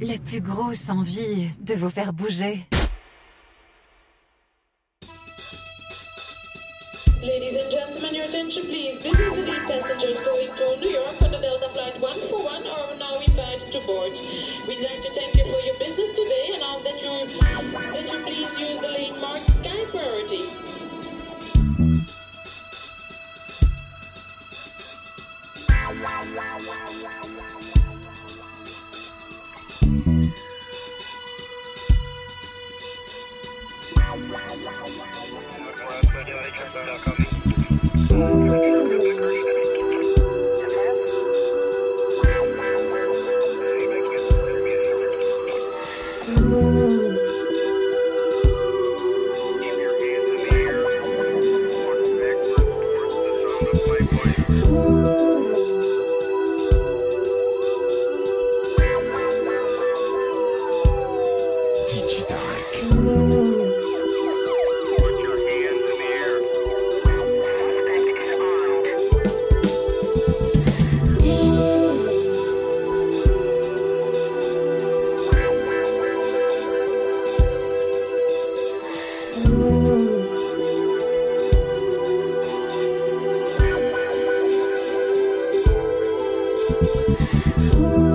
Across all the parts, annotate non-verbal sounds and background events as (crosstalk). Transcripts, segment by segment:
la plus grosse envie de vous faire bouger. Ladies and gentlemen, your attention please. Business elite passengers going to New York on the Delta Flight 141 are now invited to board. We'd like to thank Thank you. Música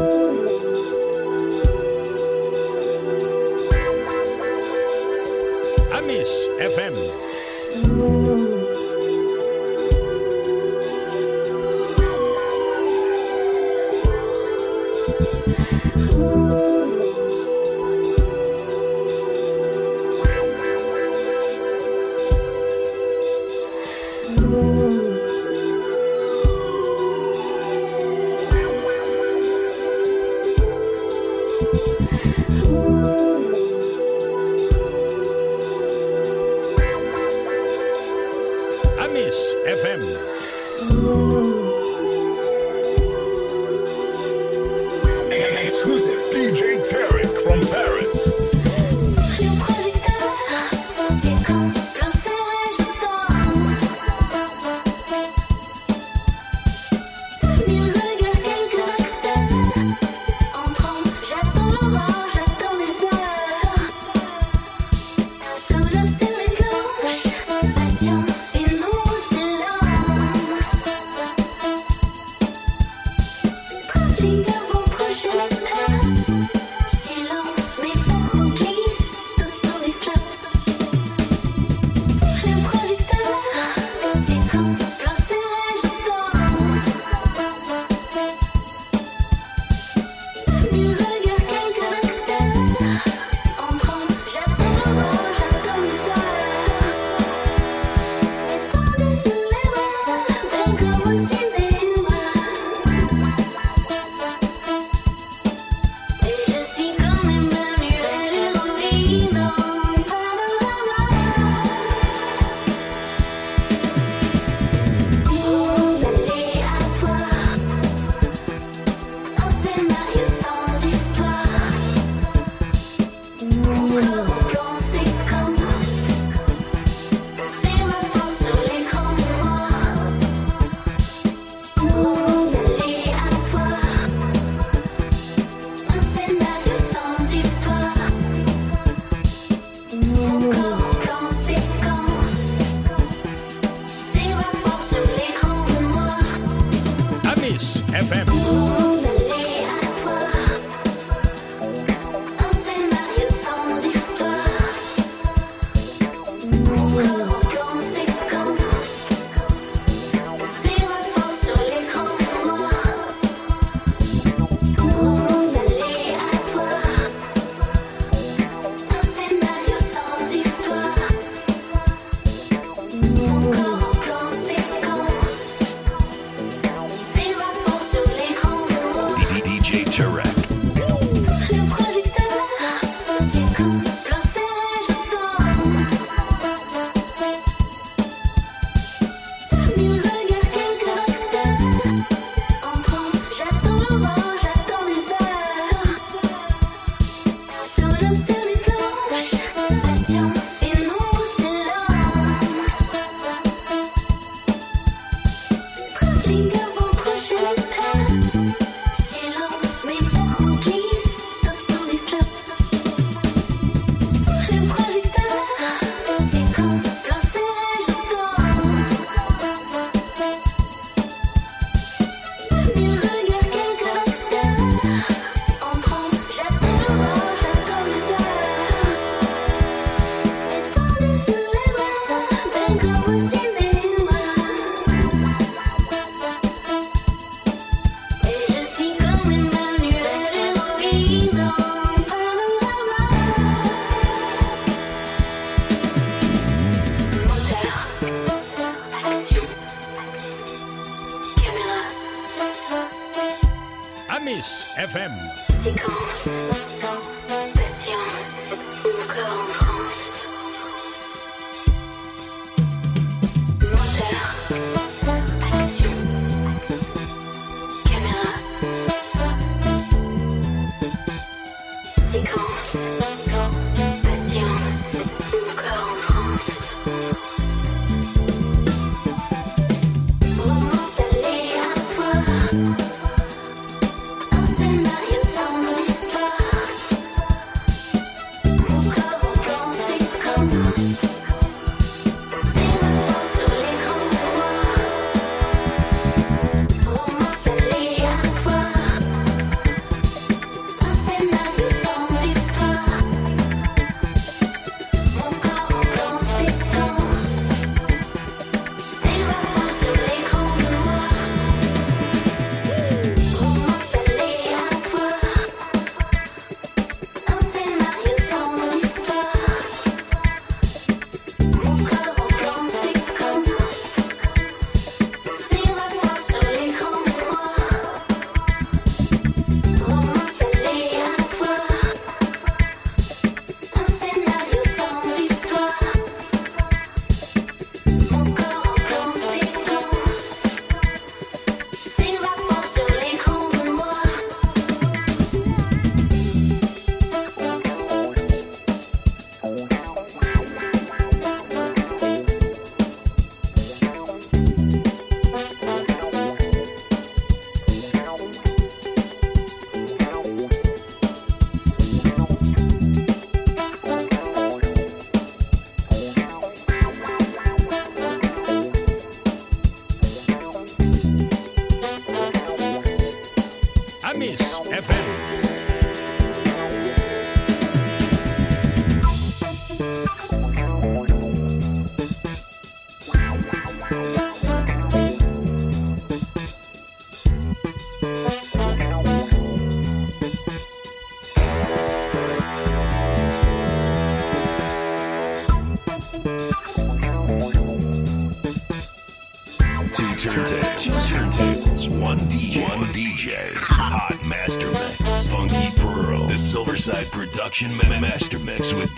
master mix with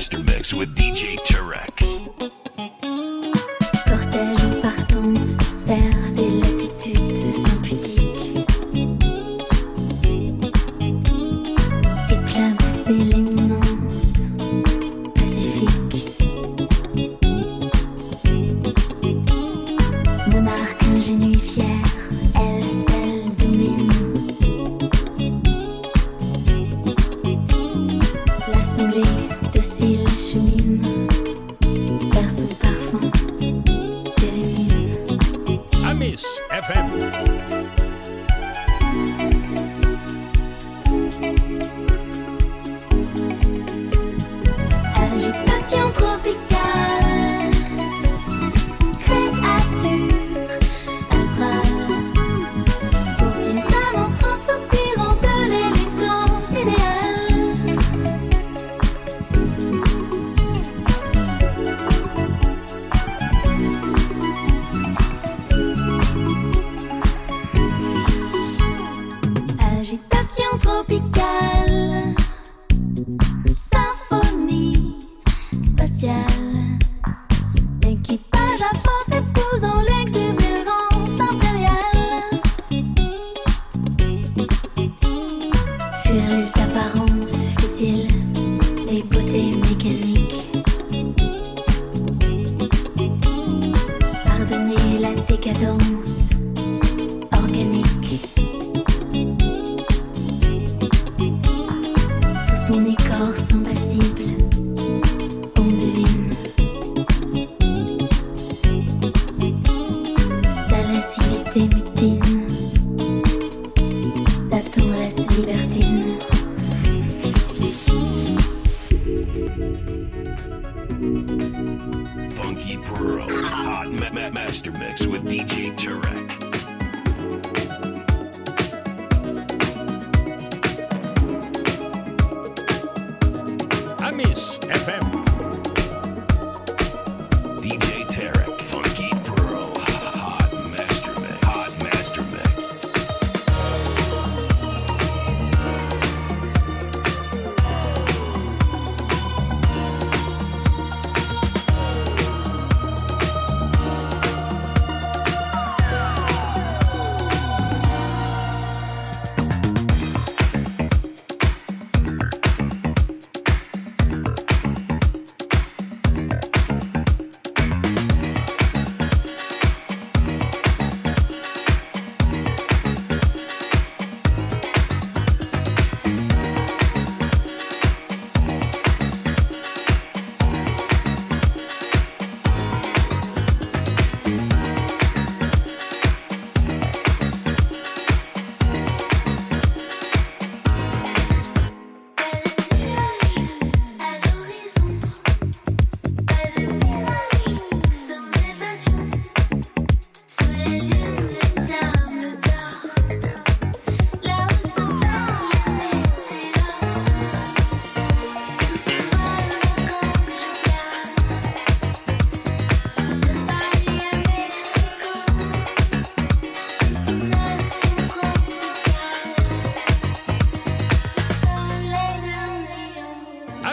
master mix with DJ Tarek.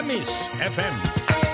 Miss FM.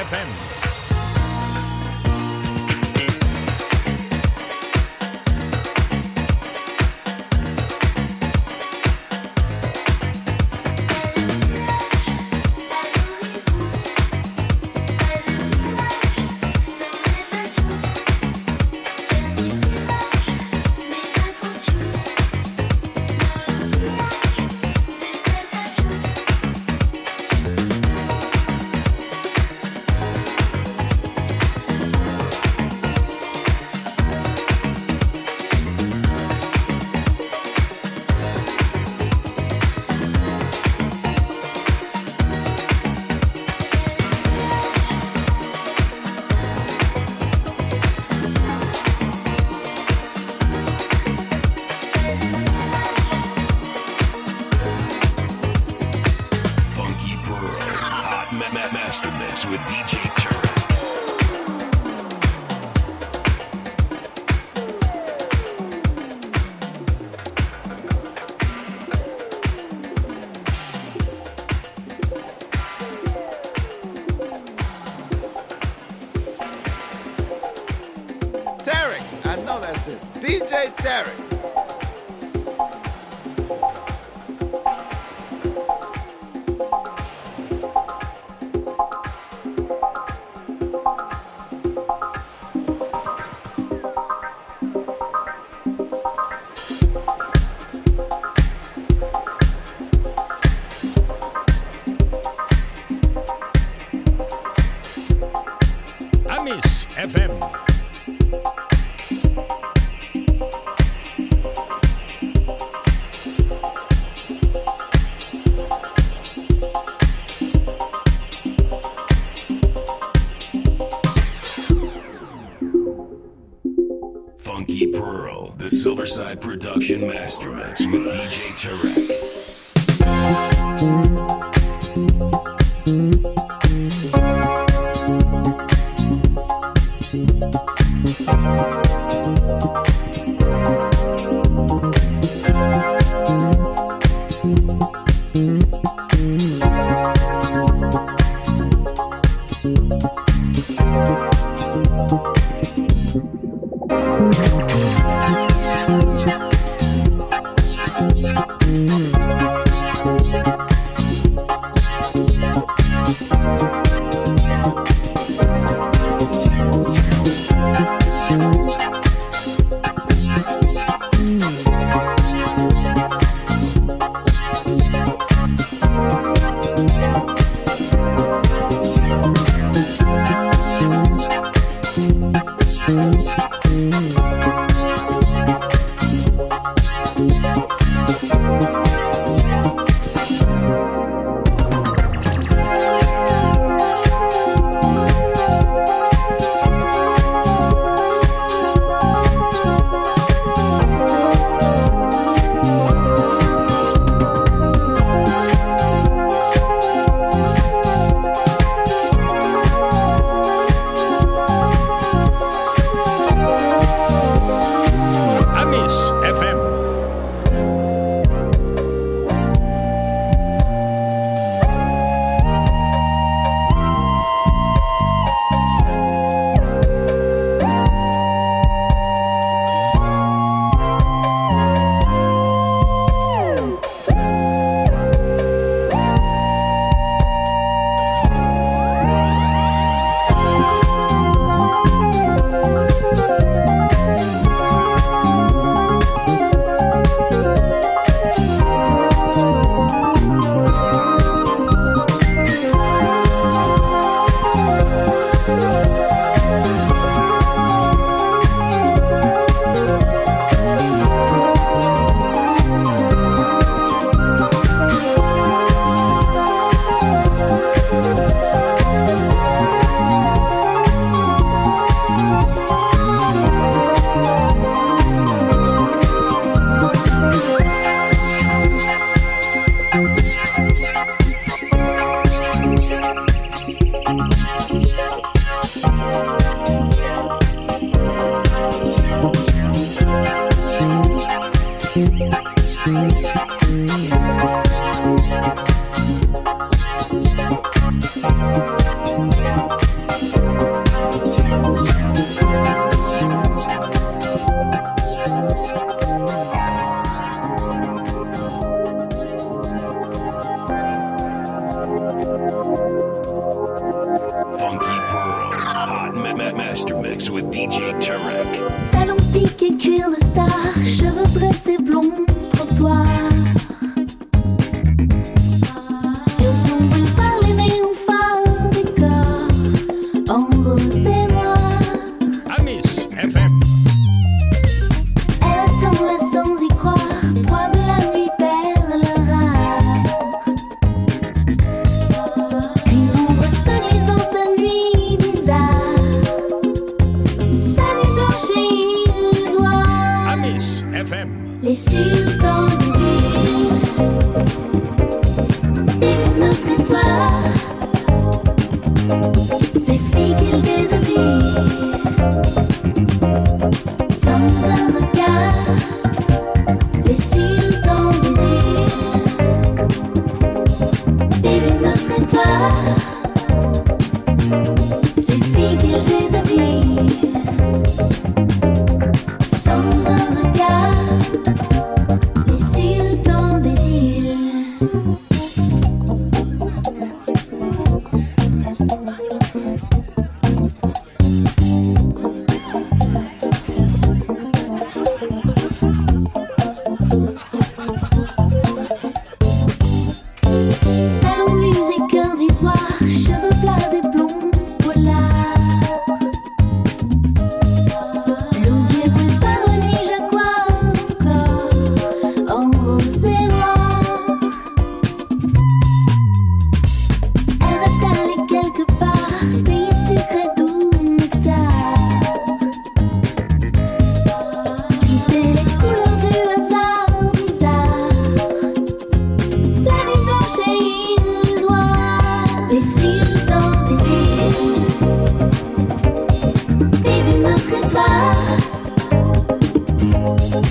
FM.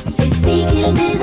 C'est flic, il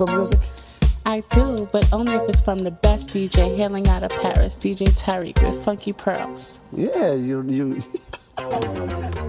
disco music? I do, but only if it's from the best DJ hailing out of Paris, DJ Tariq with Funky Pearls. Yeah, you you. (laughs)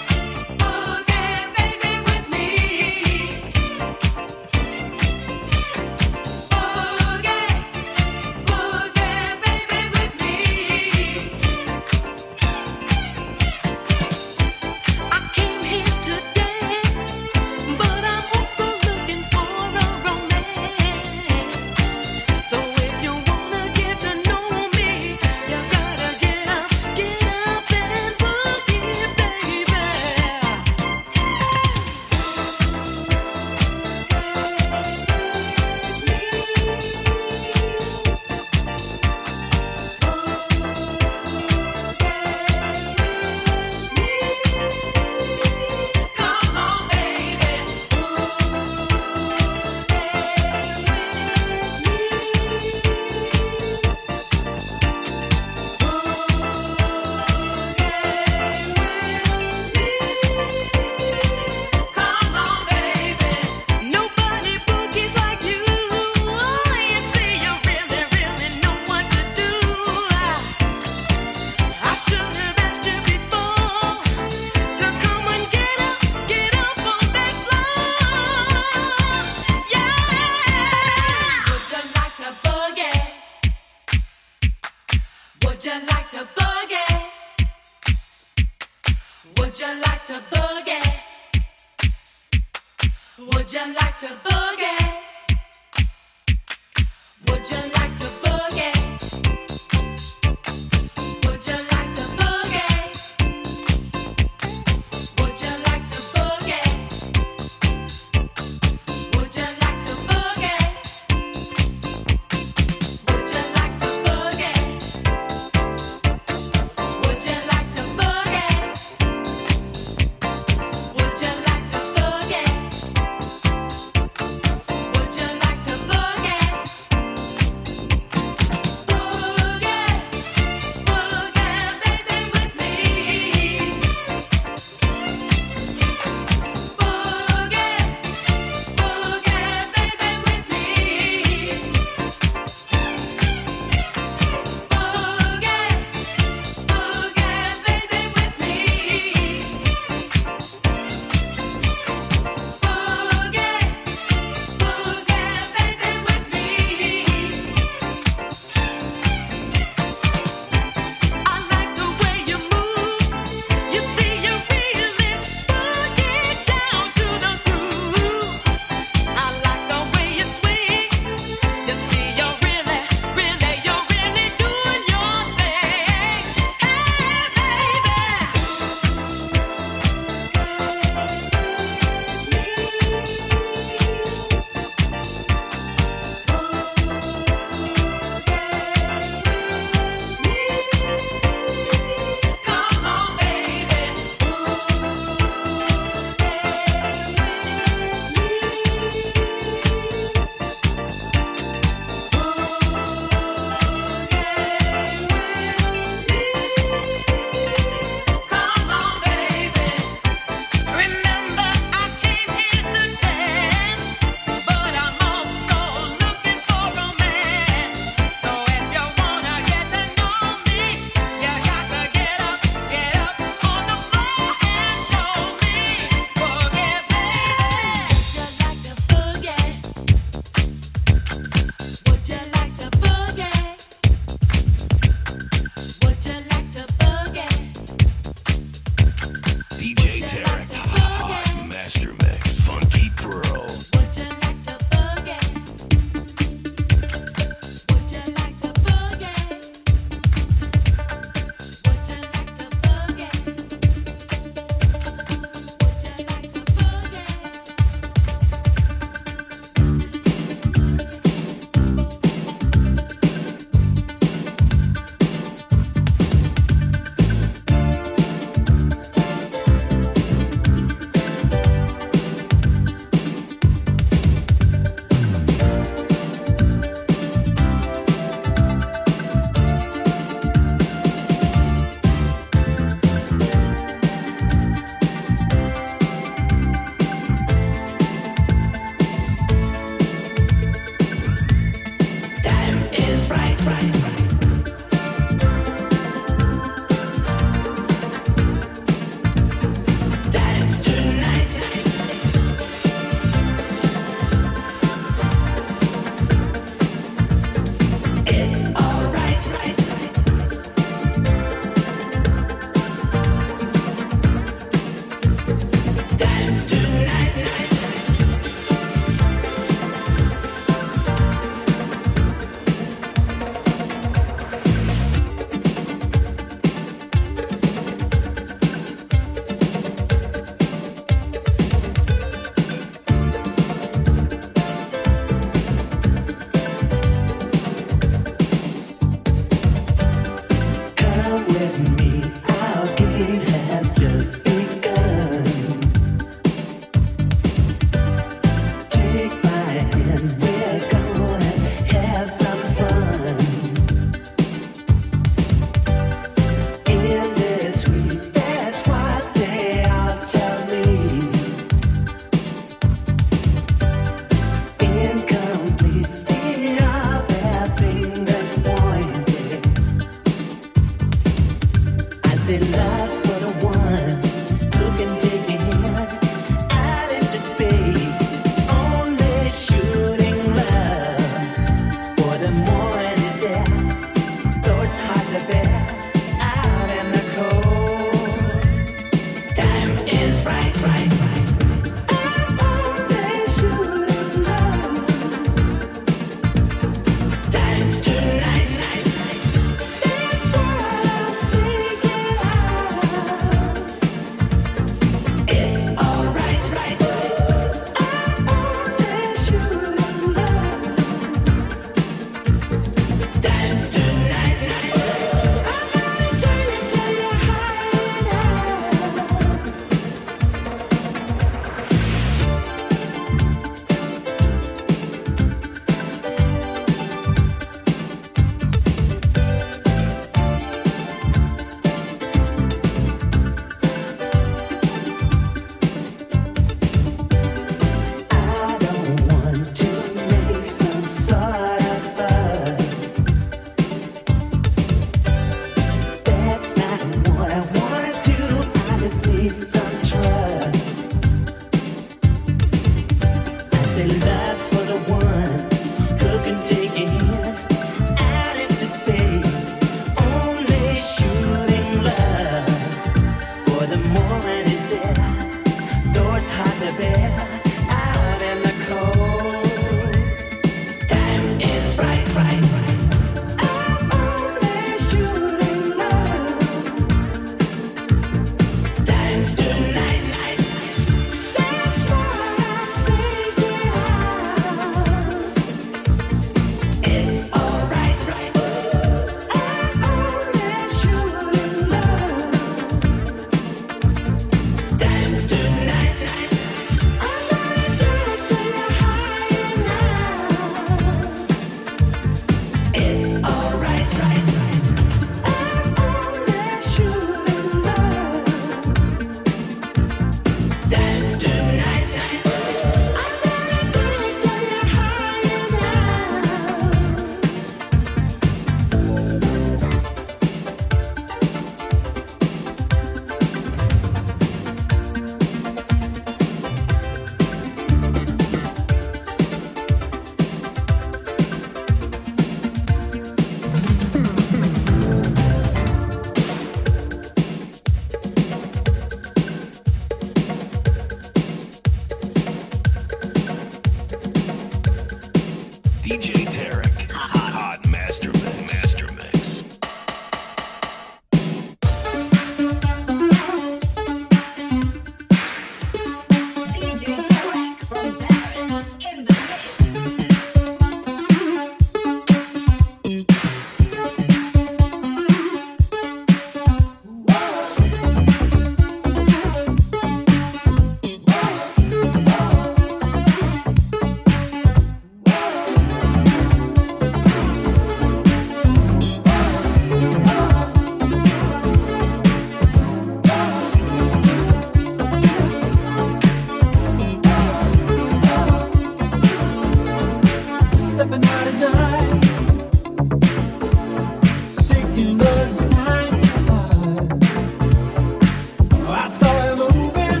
saw moving.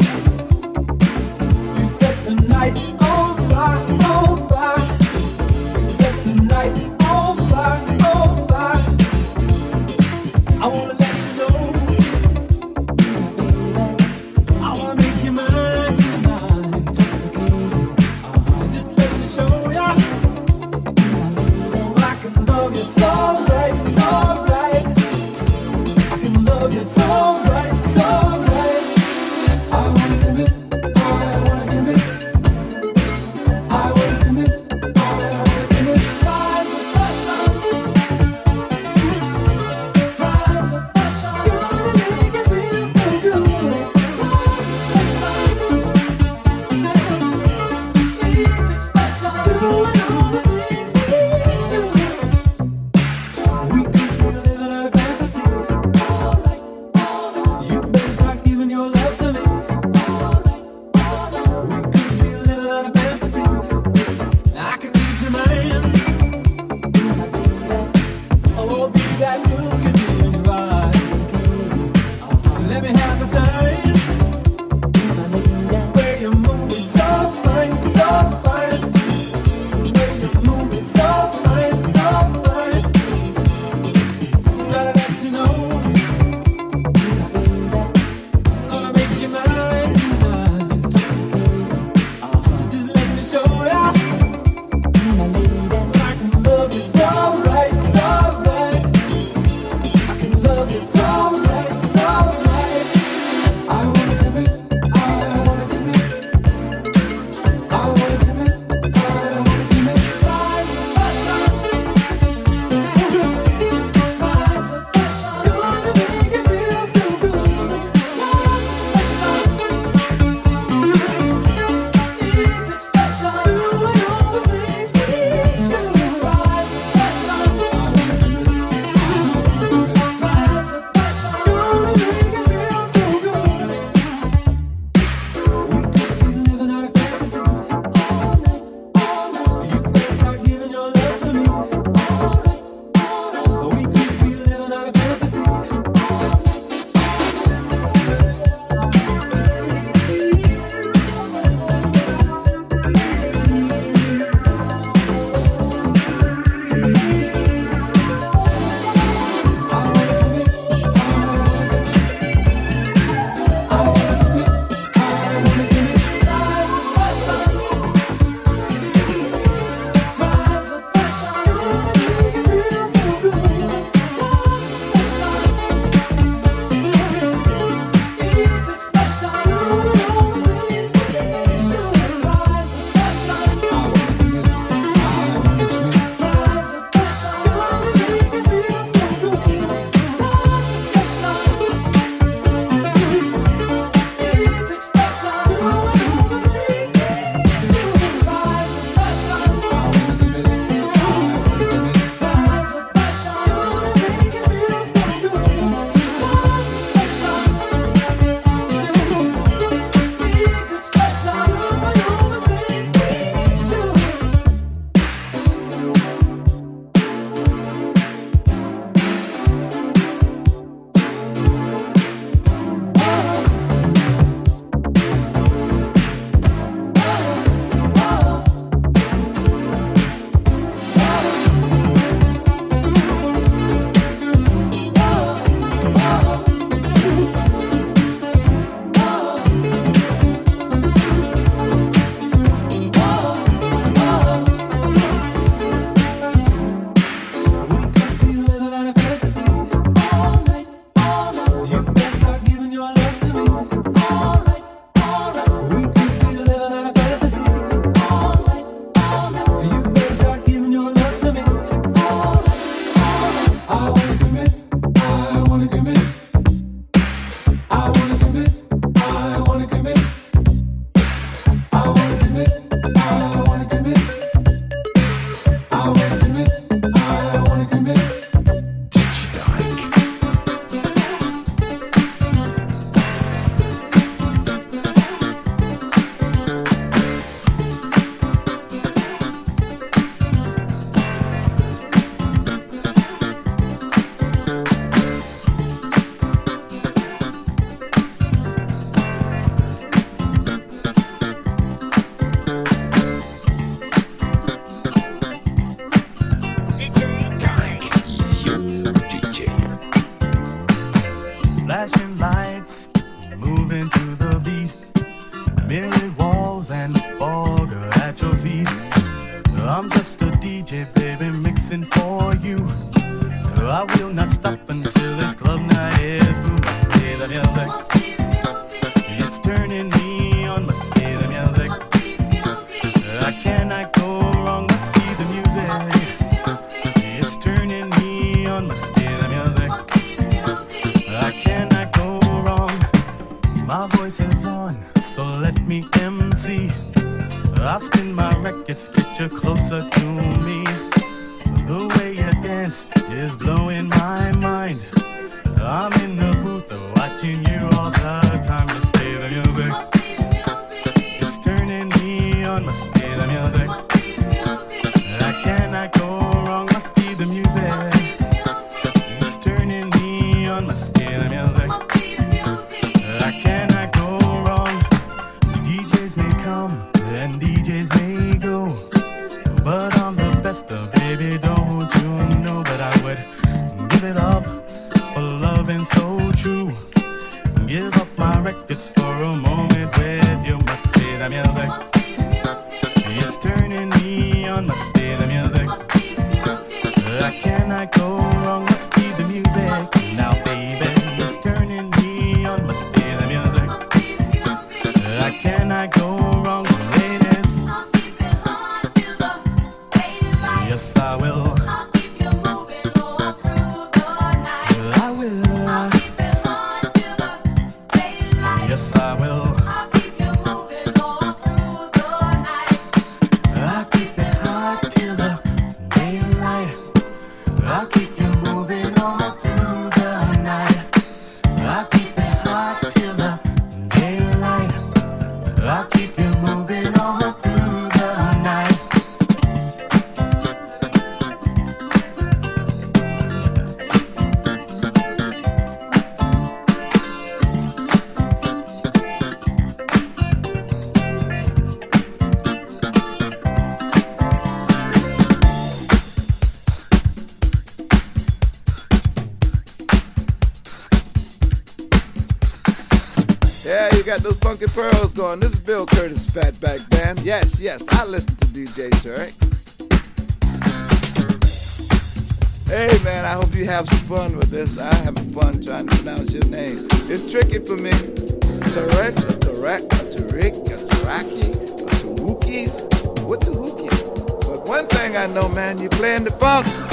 You set the night funky pearls going. This is Bill Curtis Fatback Band. Yes, yes, I listen to DJ Turek. Hey man, I hope you have some fun with this. I have fun trying to pronounce your name. It's tricky for me. Turek, Tarek, Turek, a Turek, Turaki, a What the hookie? But one thing I know, man, you're playing the funk.